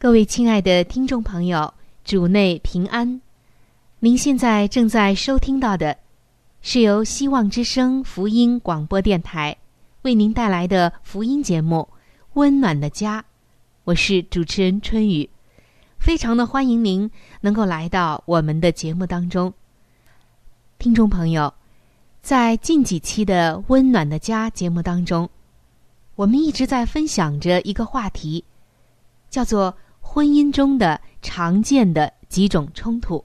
各位亲爱的听众朋友，主内平安。您现在正在收听到的，是由希望之声福音广播电台为您带来的福音节目《温暖的家》。我是主持人春雨，非常的欢迎您能够来到我们的节目当中。听众朋友，在近几期的《温暖的家》节目当中，我们一直在分享着一个话题，叫做。婚姻中的常见的几种冲突，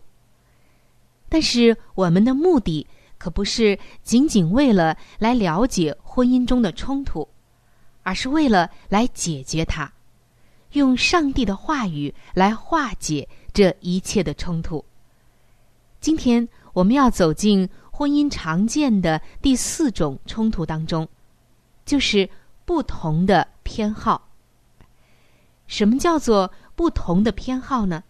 但是我们的目的可不是仅仅为了来了解婚姻中的冲突，而是为了来解决它，用上帝的话语来化解这一切的冲突。今天我们要走进婚姻常见的第四种冲突当中，就是不同的偏好。什么叫做？不同的偏好呢，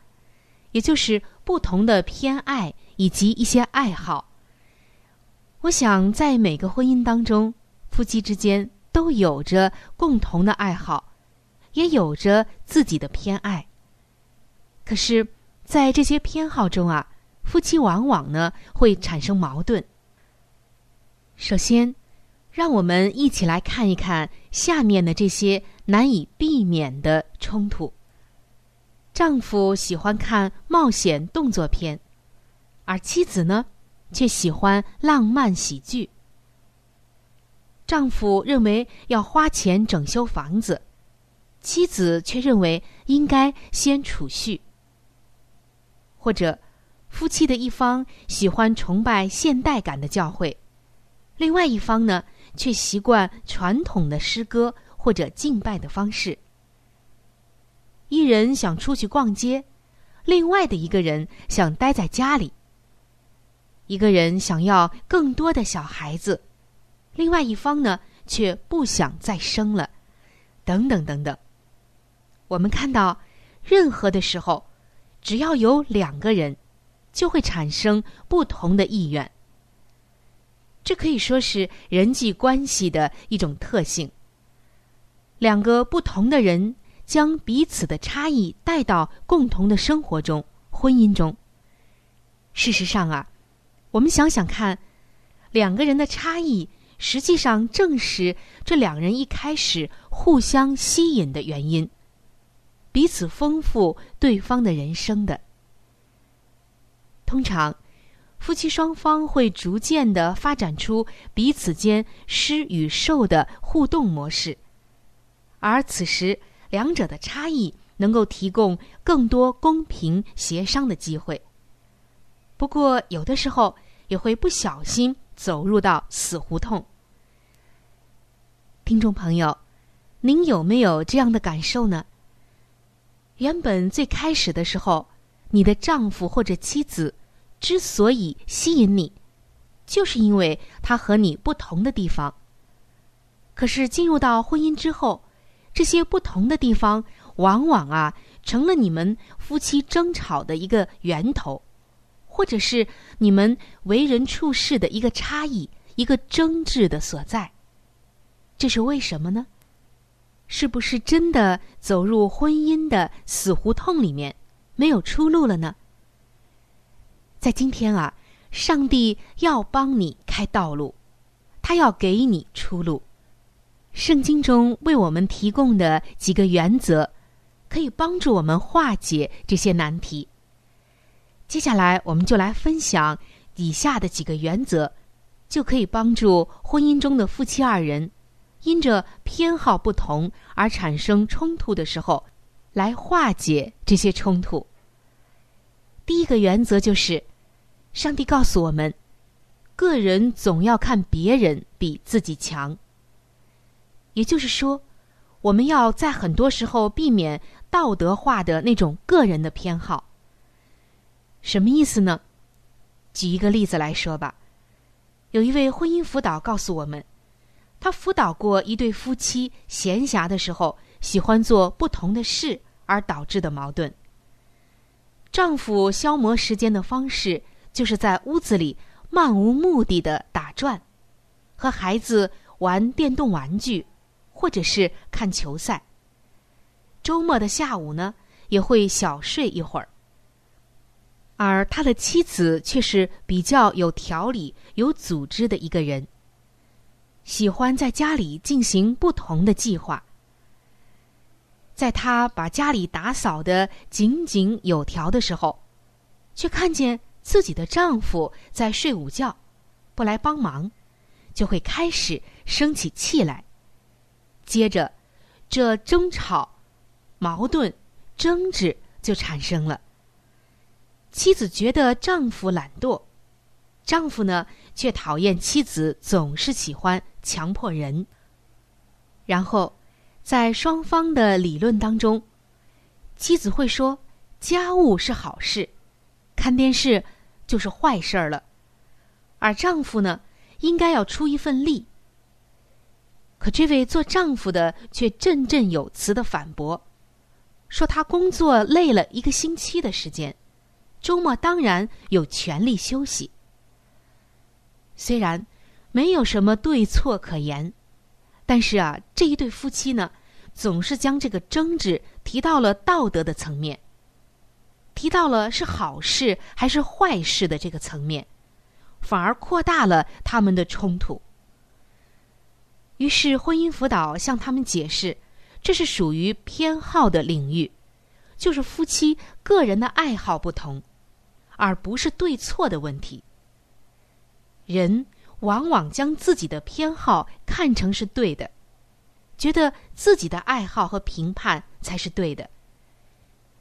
也就是不同的偏爱以及一些爱好。我想，在每个婚姻当中，夫妻之间都有着共同的爱好，也有着自己的偏爱。可是，在这些偏好中啊，夫妻往往呢会产生矛盾。首先，让我们一起来看一看下面的这些难以避免的冲突。丈夫喜欢看冒险动作片，而妻子呢，却喜欢浪漫喜剧。丈夫认为要花钱整修房子，妻子却认为应该先储蓄。或者，夫妻的一方喜欢崇拜现代感的教会，另外一方呢，却习惯传统的诗歌或者敬拜的方式。人想出去逛街，另外的一个人想待在家里。一个人想要更多的小孩子，另外一方呢却不想再生了，等等等等。我们看到，任何的时候，只要有两个人，就会产生不同的意愿。这可以说是人际关系的一种特性。两个不同的人。将彼此的差异带到共同的生活中、婚姻中。事实上啊，我们想想看，两个人的差异实际上正是这两人一开始互相吸引的原因，彼此丰富对方的人生的。通常，夫妻双方会逐渐的发展出彼此间施与受的互动模式，而此时。两者的差异能够提供更多公平协商的机会。不过，有的时候也会不小心走入到死胡同。听众朋友，您有没有这样的感受呢？原本最开始的时候，你的丈夫或者妻子之所以吸引你，就是因为他和你不同的地方。可是进入到婚姻之后，这些不同的地方，往往啊成了你们夫妻争吵的一个源头，或者是你们为人处事的一个差异、一个争执的所在。这是为什么呢？是不是真的走入婚姻的死胡同里面，没有出路了呢？在今天啊，上帝要帮你开道路，他要给你出路。圣经中为我们提供的几个原则，可以帮助我们化解这些难题。接下来，我们就来分享以下的几个原则，就可以帮助婚姻中的夫妻二人，因着偏好不同而产生冲突的时候，来化解这些冲突。第一个原则就是，上帝告诉我们，个人总要看别人比自己强。也就是说，我们要在很多时候避免道德化的那种个人的偏好。什么意思呢？举一个例子来说吧。有一位婚姻辅导告诉我们，他辅导过一对夫妻闲暇的时候喜欢做不同的事而导致的矛盾。丈夫消磨时间的方式就是在屋子里漫无目的的打转，和孩子玩电动玩具。或者是看球赛。周末的下午呢，也会小睡一会儿。而他的妻子却是比较有条理、有组织的一个人，喜欢在家里进行不同的计划。在他把家里打扫的井井有条的时候，却看见自己的丈夫在睡午觉，不来帮忙，就会开始生起气来。接着，这争吵、矛盾、争执就产生了。妻子觉得丈夫懒惰，丈夫呢却讨厌妻子总是喜欢强迫人。然后，在双方的理论当中，妻子会说家务是好事，看电视就是坏事儿了，而丈夫呢应该要出一份力。可这位做丈夫的却振振有词的反驳，说他工作累了一个星期的时间，周末当然有权利休息。虽然没有什么对错可言，但是啊，这一对夫妻呢，总是将这个争执提到了道德的层面，提到了是好事还是坏事的这个层面，反而扩大了他们的冲突。于是，婚姻辅导向他们解释，这是属于偏好的领域，就是夫妻个人的爱好不同，而不是对错的问题。人往往将自己的偏好看成是对的，觉得自己的爱好和评判才是对的，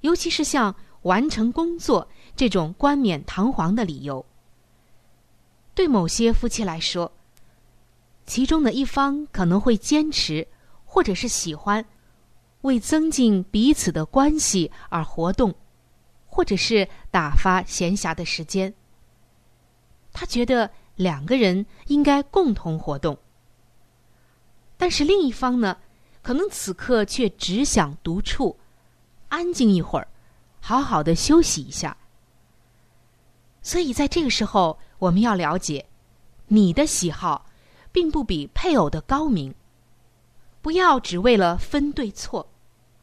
尤其是像完成工作这种冠冕堂皇的理由，对某些夫妻来说。其中的一方可能会坚持，或者是喜欢，为增进彼此的关系而活动，或者是打发闲暇的时间。他觉得两个人应该共同活动，但是另一方呢，可能此刻却只想独处，安静一会儿，好好的休息一下。所以在这个时候，我们要了解你的喜好。并不比配偶的高明。不要只为了分对错，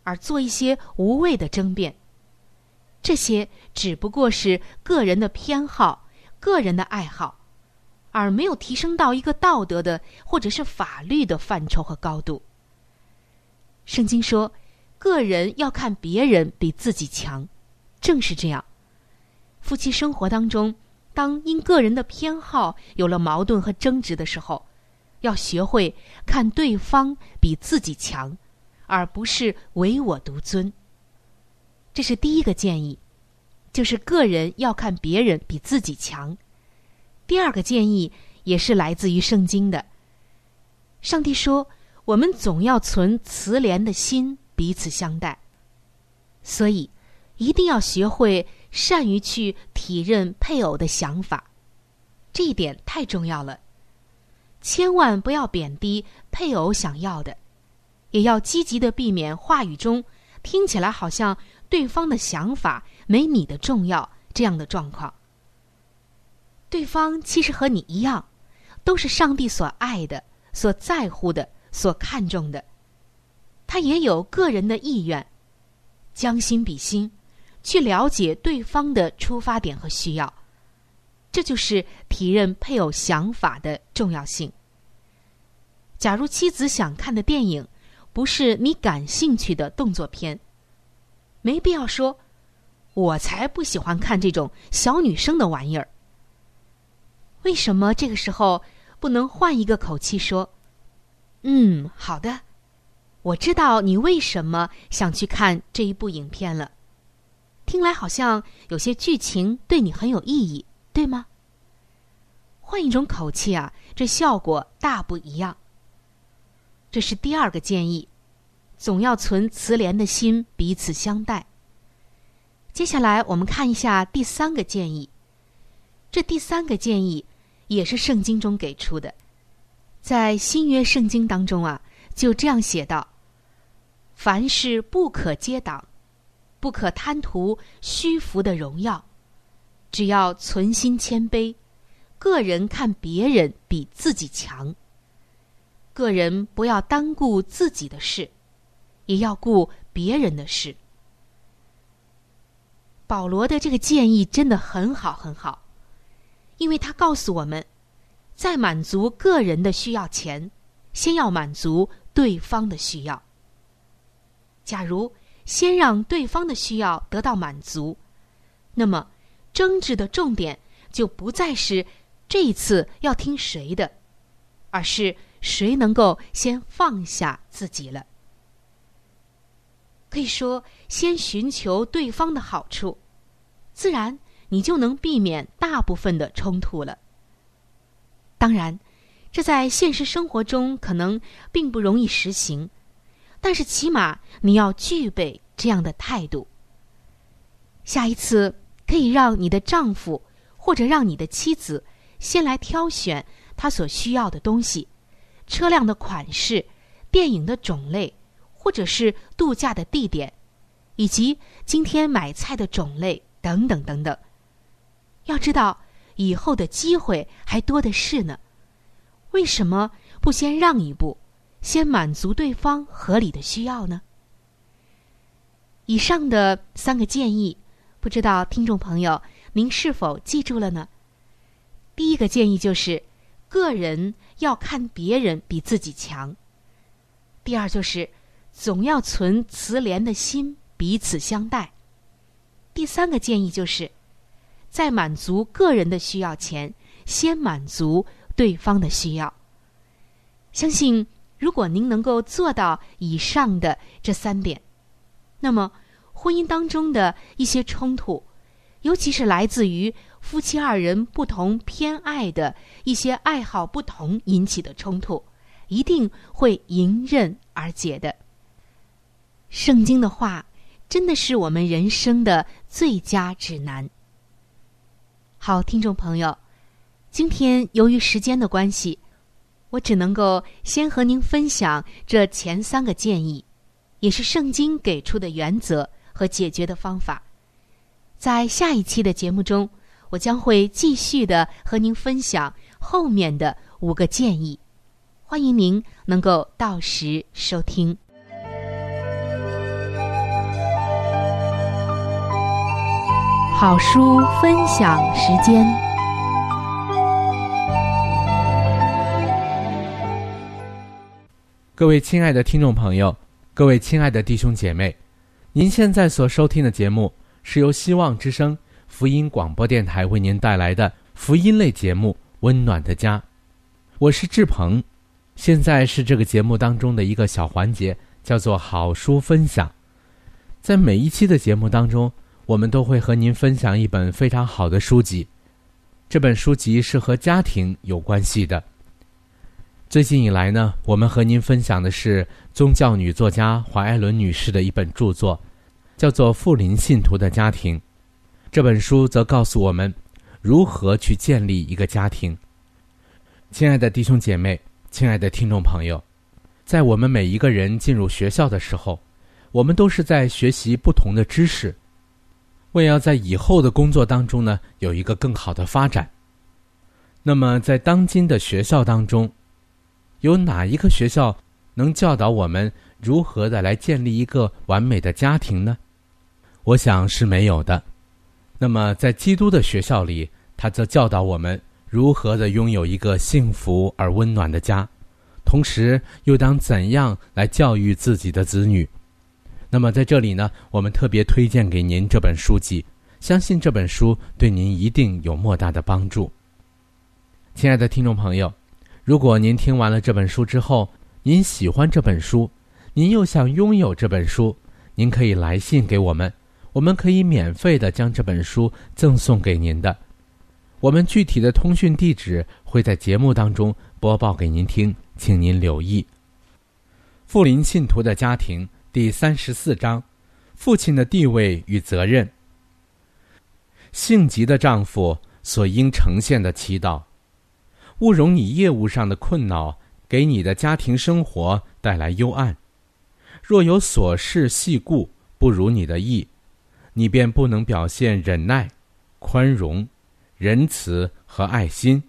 而做一些无谓的争辩。这些只不过是个人的偏好、个人的爱好，而没有提升到一个道德的或者是法律的范畴和高度。圣经说，个人要看别人比自己强，正是这样。夫妻生活当中，当因个人的偏好有了矛盾和争执的时候，要学会看对方比自己强，而不是唯我独尊。这是第一个建议，就是个人要看别人比自己强。第二个建议也是来自于圣经的。上帝说：“我们总要存慈怜的心，彼此相待。”所以，一定要学会善于去体认配偶的想法，这一点太重要了。千万不要贬低配偶想要的，也要积极的避免话语中听起来好像对方的想法没你的重要这样的状况。对方其实和你一样，都是上帝所爱的、所在乎的、所看重的。他也有个人的意愿，将心比心，去了解对方的出发点和需要。这就是体认配偶想法的重要性。假如妻子想看的电影不是你感兴趣的动作片，没必要说“我才不喜欢看这种小女生的玩意儿”。为什么这个时候不能换一个口气说：“嗯，好的，我知道你为什么想去看这一部影片了。听来好像有些剧情对你很有意义，对吗？”换一种口气啊，这效果大不一样。这是第二个建议，总要存慈怜的心，彼此相待。接下来我们看一下第三个建议。这第三个建议也是圣经中给出的，在新约圣经当中啊，就这样写道：凡事不可接挡，不可贪图虚浮的荣耀，只要存心谦卑，个人看别人比自己强。个人不要单顾自己的事，也要顾别人的事。保罗的这个建议真的很好，很好，因为他告诉我们，在满足个人的需要前，先要满足对方的需要。假如先让对方的需要得到满足，那么争执的重点就不再是这一次要听谁的，而是。谁能够先放下自己了？可以说，先寻求对方的好处，自然你就能避免大部分的冲突了。当然，这在现实生活中可能并不容易实行，但是起码你要具备这样的态度。下一次可以让你的丈夫或者让你的妻子先来挑选他所需要的东西。车辆的款式、电影的种类，或者是度假的地点，以及今天买菜的种类等等等等。要知道，以后的机会还多的是呢。为什么不先让一步，先满足对方合理的需要呢？以上的三个建议，不知道听众朋友您是否记住了呢？第一个建议就是。个人要看别人比自己强。第二就是总要存慈怜的心，彼此相待。第三个建议就是，在满足个人的需要前，先满足对方的需要。相信如果您能够做到以上的这三点，那么婚姻当中的一些冲突，尤其是来自于。夫妻二人不同偏爱的一些爱好不同引起的冲突，一定会迎刃而解的。圣经的话真的是我们人生的最佳指南。好，听众朋友，今天由于时间的关系，我只能够先和您分享这前三个建议，也是圣经给出的原则和解决的方法。在下一期的节目中。我将会继续的和您分享后面的五个建议，欢迎您能够到时收听。好书分享时间，各位亲爱的听众朋友，各位亲爱的弟兄姐妹，您现在所收听的节目是由希望之声。福音广播电台为您带来的福音类节目《温暖的家》，我是志鹏。现在是这个节目当中的一个小环节，叫做好书分享。在每一期的节目当中，我们都会和您分享一本非常好的书籍。这本书籍是和家庭有关系的。最近以来呢，我们和您分享的是宗教女作家怀艾伦女士的一本著作，叫做《富林信徒的家庭》。这本书则告诉我们如何去建立一个家庭。亲爱的弟兄姐妹，亲爱的听众朋友，在我们每一个人进入学校的时候，我们都是在学习不同的知识，为要在以后的工作当中呢有一个更好的发展。那么，在当今的学校当中，有哪一个学校能教导我们如何的来建立一个完美的家庭呢？我想是没有的。那么，在基督的学校里，他则教导我们如何的拥有一个幸福而温暖的家，同时又当怎样来教育自己的子女。那么，在这里呢，我们特别推荐给您这本书籍，相信这本书对您一定有莫大的帮助。亲爱的听众朋友，如果您听完了这本书之后，您喜欢这本书，您又想拥有这本书，您可以来信给我们。我们可以免费的将这本书赠送给您的，我们具体的通讯地址会在节目当中播报给您听，请您留意。富林信徒的家庭第三十四章：父亲的地位与责任。性急的丈夫所应呈现的祈祷，勿容你业务上的困扰给你的家庭生活带来幽暗。若有琐事细故不如你的意。你便不能表现忍耐、宽容、仁慈和爱心，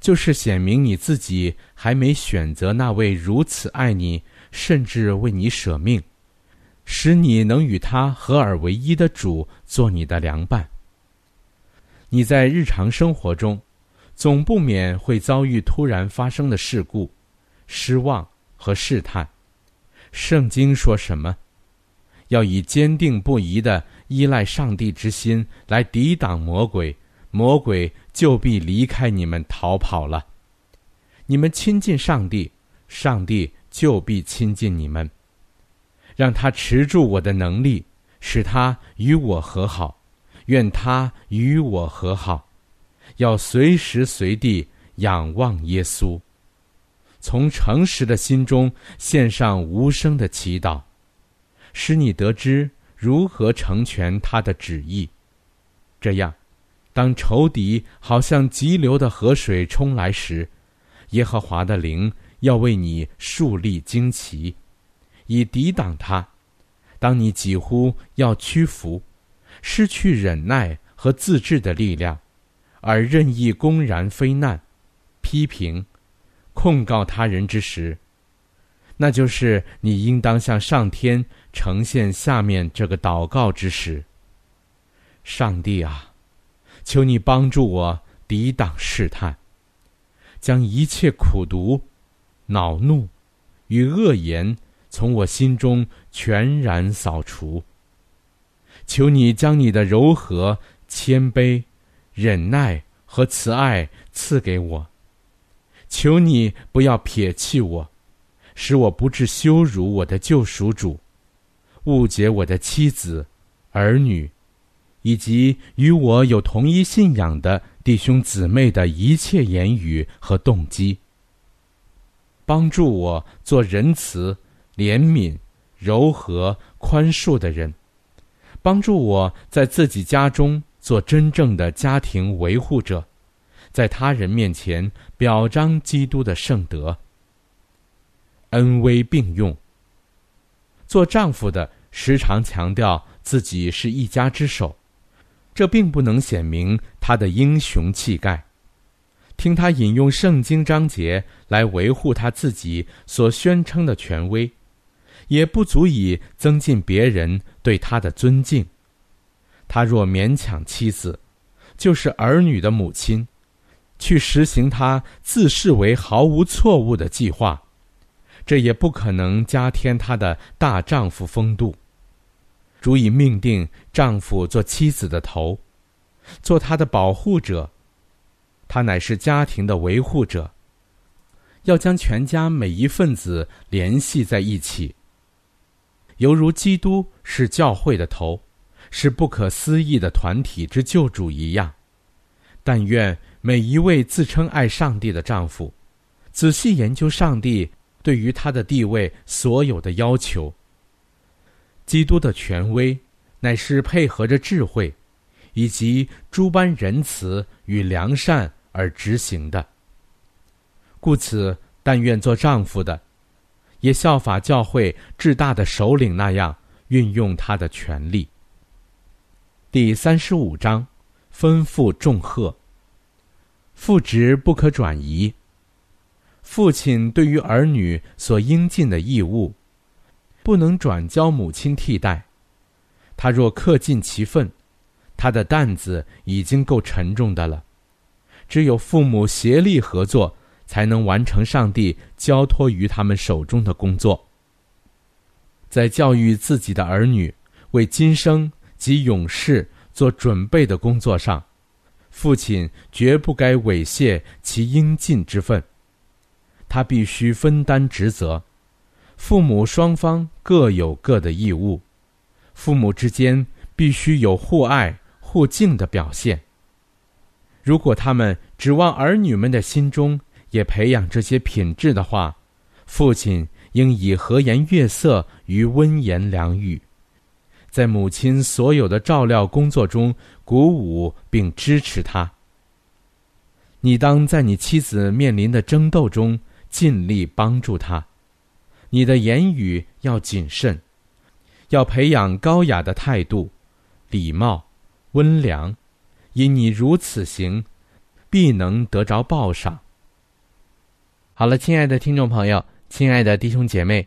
就是显明你自己还没选择那位如此爱你，甚至为你舍命，使你能与他合而为一的主做你的良伴。你在日常生活中，总不免会遭遇突然发生的事故、失望和试探。圣经说什么？要以坚定不移的。依赖上帝之心来抵挡魔鬼，魔鬼就必离开你们逃跑了。你们亲近上帝，上帝就必亲近你们。让他持住我的能力，使他与我和好。愿他与我和好。要随时随地仰望耶稣，从诚实的心中献上无声的祈祷，使你得知。如何成全他的旨意？这样，当仇敌好像急流的河水冲来时，耶和华的灵要为你树立旌旗，以抵挡他。当你几乎要屈服，失去忍耐和自制的力量，而任意公然非难、批评、控告他人之时，那就是你应当向上天。呈现下面这个祷告之时，上帝啊，求你帮助我抵挡试探，将一切苦毒、恼怒与恶言从我心中全然扫除。求你将你的柔和、谦卑、忍耐和慈爱赐给我。求你不要撇弃我，使我不致羞辱我的救赎主。误解我的妻子、儿女，以及与我有同一信仰的弟兄姊妹的一切言语和动机。帮助我做仁慈、怜悯、柔和、宽恕的人，帮助我在自己家中做真正的家庭维护者，在他人面前表彰基督的圣德。恩威并用。做丈夫的时常强调自己是一家之首，这并不能显明他的英雄气概。听他引用圣经章节来维护他自己所宣称的权威，也不足以增进别人对他的尊敬。他若勉强妻子，就是儿女的母亲，去实行他自视为毫无错误的计划。这也不可能加添她的大丈夫风度，足以命定丈夫做妻子的头，做她的保护者。他乃是家庭的维护者，要将全家每一份子联系在一起，犹如基督是教会的头，是不可思议的团体之救主一样。但愿每一位自称爱上帝的丈夫，仔细研究上帝。对于他的地位所有的要求，基督的权威乃是配合着智慧，以及诸般仁慈与良善而执行的。故此，但愿做丈夫的，也效法教会至大的首领那样，运用他的权利。第三十五章，吩咐重贺。父职不可转移。父亲对于儿女所应尽的义务，不能转交母亲替代。他若恪尽其分，他的担子已经够沉重的了。只有父母协力合作，才能完成上帝交托于他们手中的工作。在教育自己的儿女、为今生及勇士做准备的工作上，父亲绝不该猥亵其应尽之分。他必须分担职责，父母双方各有各的义务，父母之间必须有互爱互敬的表现。如果他们指望儿女们的心中也培养这些品质的话，父亲应以和颜悦色与温言良语，在母亲所有的照料工作中鼓舞并支持她。你当在你妻子面临的争斗中尽力帮助她，你的言语要谨慎，要培养高雅的态度、礼貌、温良。因你如此行，必能得着报赏。好了，亲爱的听众朋友，亲爱的弟兄姐妹，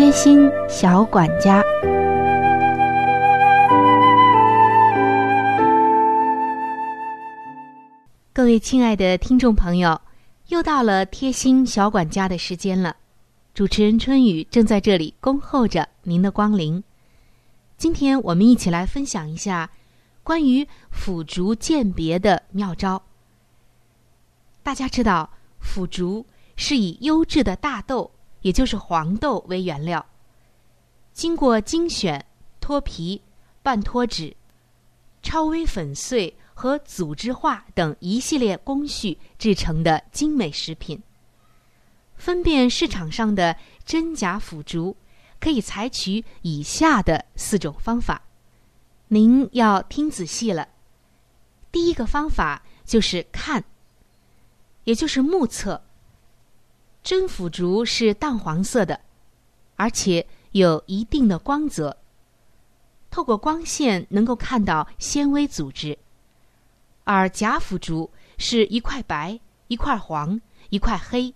贴心小管家，各位亲爱的听众朋友，又到了贴心小管家的时间了。主持人春雨正在这里恭候着您的光临。今天我们一起来分享一下关于腐竹鉴别的妙招。大家知道，腐竹是以优质的大豆。也就是黄豆为原料，经过精选、脱皮、半脱脂、超微粉碎和组织化等一系列工序制成的精美食品。分辨市场上的真假腐竹，可以采取以下的四种方法，您要听仔细了。第一个方法就是看，也就是目测。真腐竹是淡黄色的，而且有一定的光泽。透过光线能够看到纤维组织，而假腐竹是一块白、一块黄、一块黑，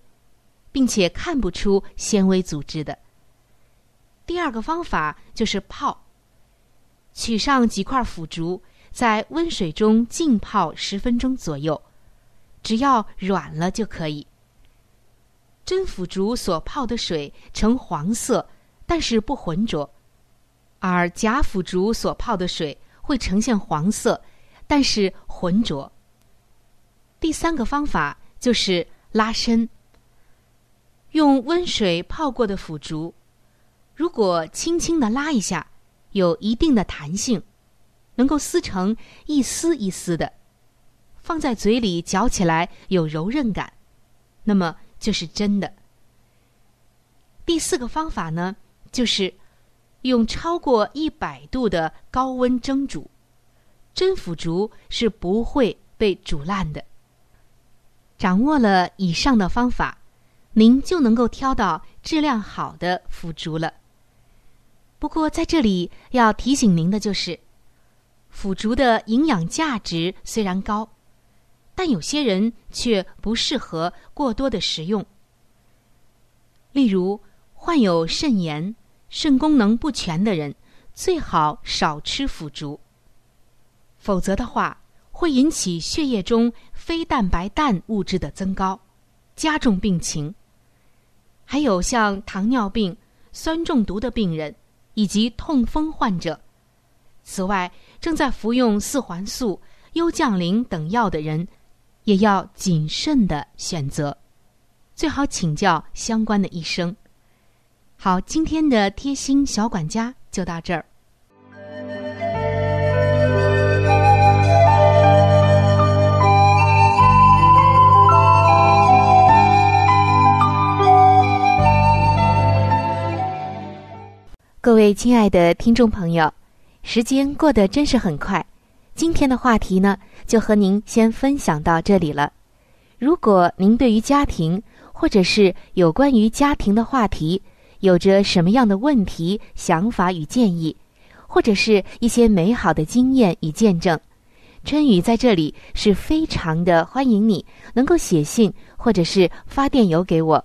并且看不出纤维组织的。第二个方法就是泡，取上几块腐竹，在温水中浸泡十分钟左右，只要软了就可以。真腐竹所泡的水呈黄色，但是不浑浊；而假腐竹所泡的水会呈现黄色，但是浑浊。第三个方法就是拉伸。用温水泡过的腐竹，如果轻轻的拉一下，有一定的弹性，能够撕成一丝一丝的，放在嘴里嚼起来有柔韧感，那么。就是真的。第四个方法呢，就是用超过一百度的高温蒸煮，真腐竹是不会被煮烂的。掌握了以上的方法，您就能够挑到质量好的腐竹了。不过在这里要提醒您的就是，腐竹的营养价值虽然高。但有些人却不适合过多的食用，例如患有肾炎、肾功能不全的人，最好少吃腐竹。否则的话，会引起血液中非蛋白氮物质的增高，加重病情。还有像糖尿病、酸中毒的病人以及痛风患者。此外，正在服用四环素、优降灵等药的人，也要谨慎的选择，最好请教相关的医生。好，今天的贴心小管家就到这儿。各位亲爱的听众朋友，时间过得真是很快。今天的话题呢，就和您先分享到这里了。如果您对于家庭，或者是有关于家庭的话题，有着什么样的问题、想法与建议，或者是一些美好的经验与见证，春雨在这里是非常的欢迎你能够写信或者是发电邮给我。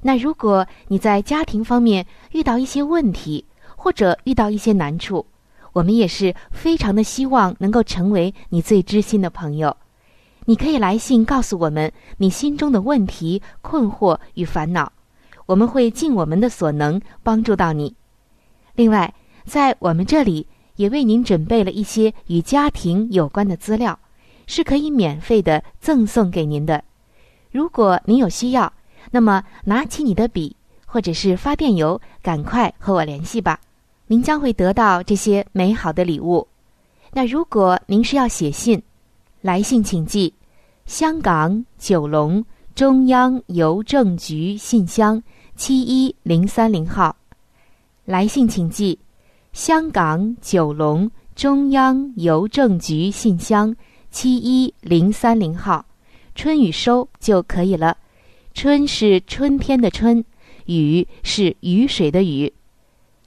那如果你在家庭方面遇到一些问题，或者遇到一些难处，我们也是非常的希望能够成为你最知心的朋友。你可以来信告诉我们你心中的问题、困惑与烦恼。我们会尽我们的所能帮助到你。另外，在我们这里也为您准备了一些与家庭有关的资料，是可以免费的赠送给您的。如果您有需要，那么拿起你的笔或者是发电邮，赶快和我联系吧。您将会得到这些美好的礼物。那如果您是要写信，来信请寄香港九龙中央邮政局信箱。七一零三零号，来信请寄香港九龙中央邮政局信箱七一零三零号，春雨收就可以了。春是春天的春，雨是雨水的雨。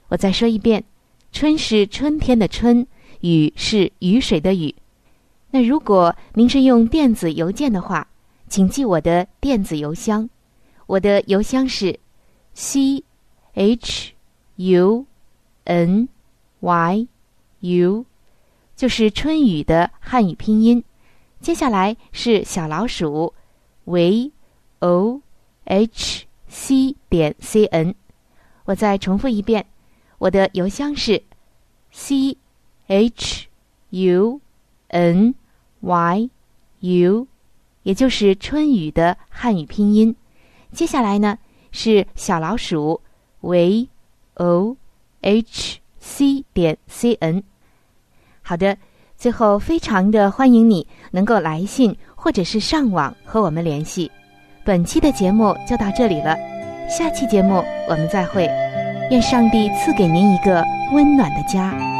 我再说一遍，春是春天的春，雨是雨水的雨。那如果您是用电子邮件的话，请记我的电子邮箱，我的邮箱是。c h u n y u 就是春雨的汉语拼音。接下来是小老鼠 v o h c 点 c n。我再重复一遍，我的邮箱是 c h u n y u，也就是春雨的汉语拼音。接下来呢？是小老鼠 v o h c 点 c n。好的，最后非常的欢迎你能够来信或者是上网和我们联系。本期的节目就到这里了，下期节目我们再会。愿上帝赐给您一个温暖的家。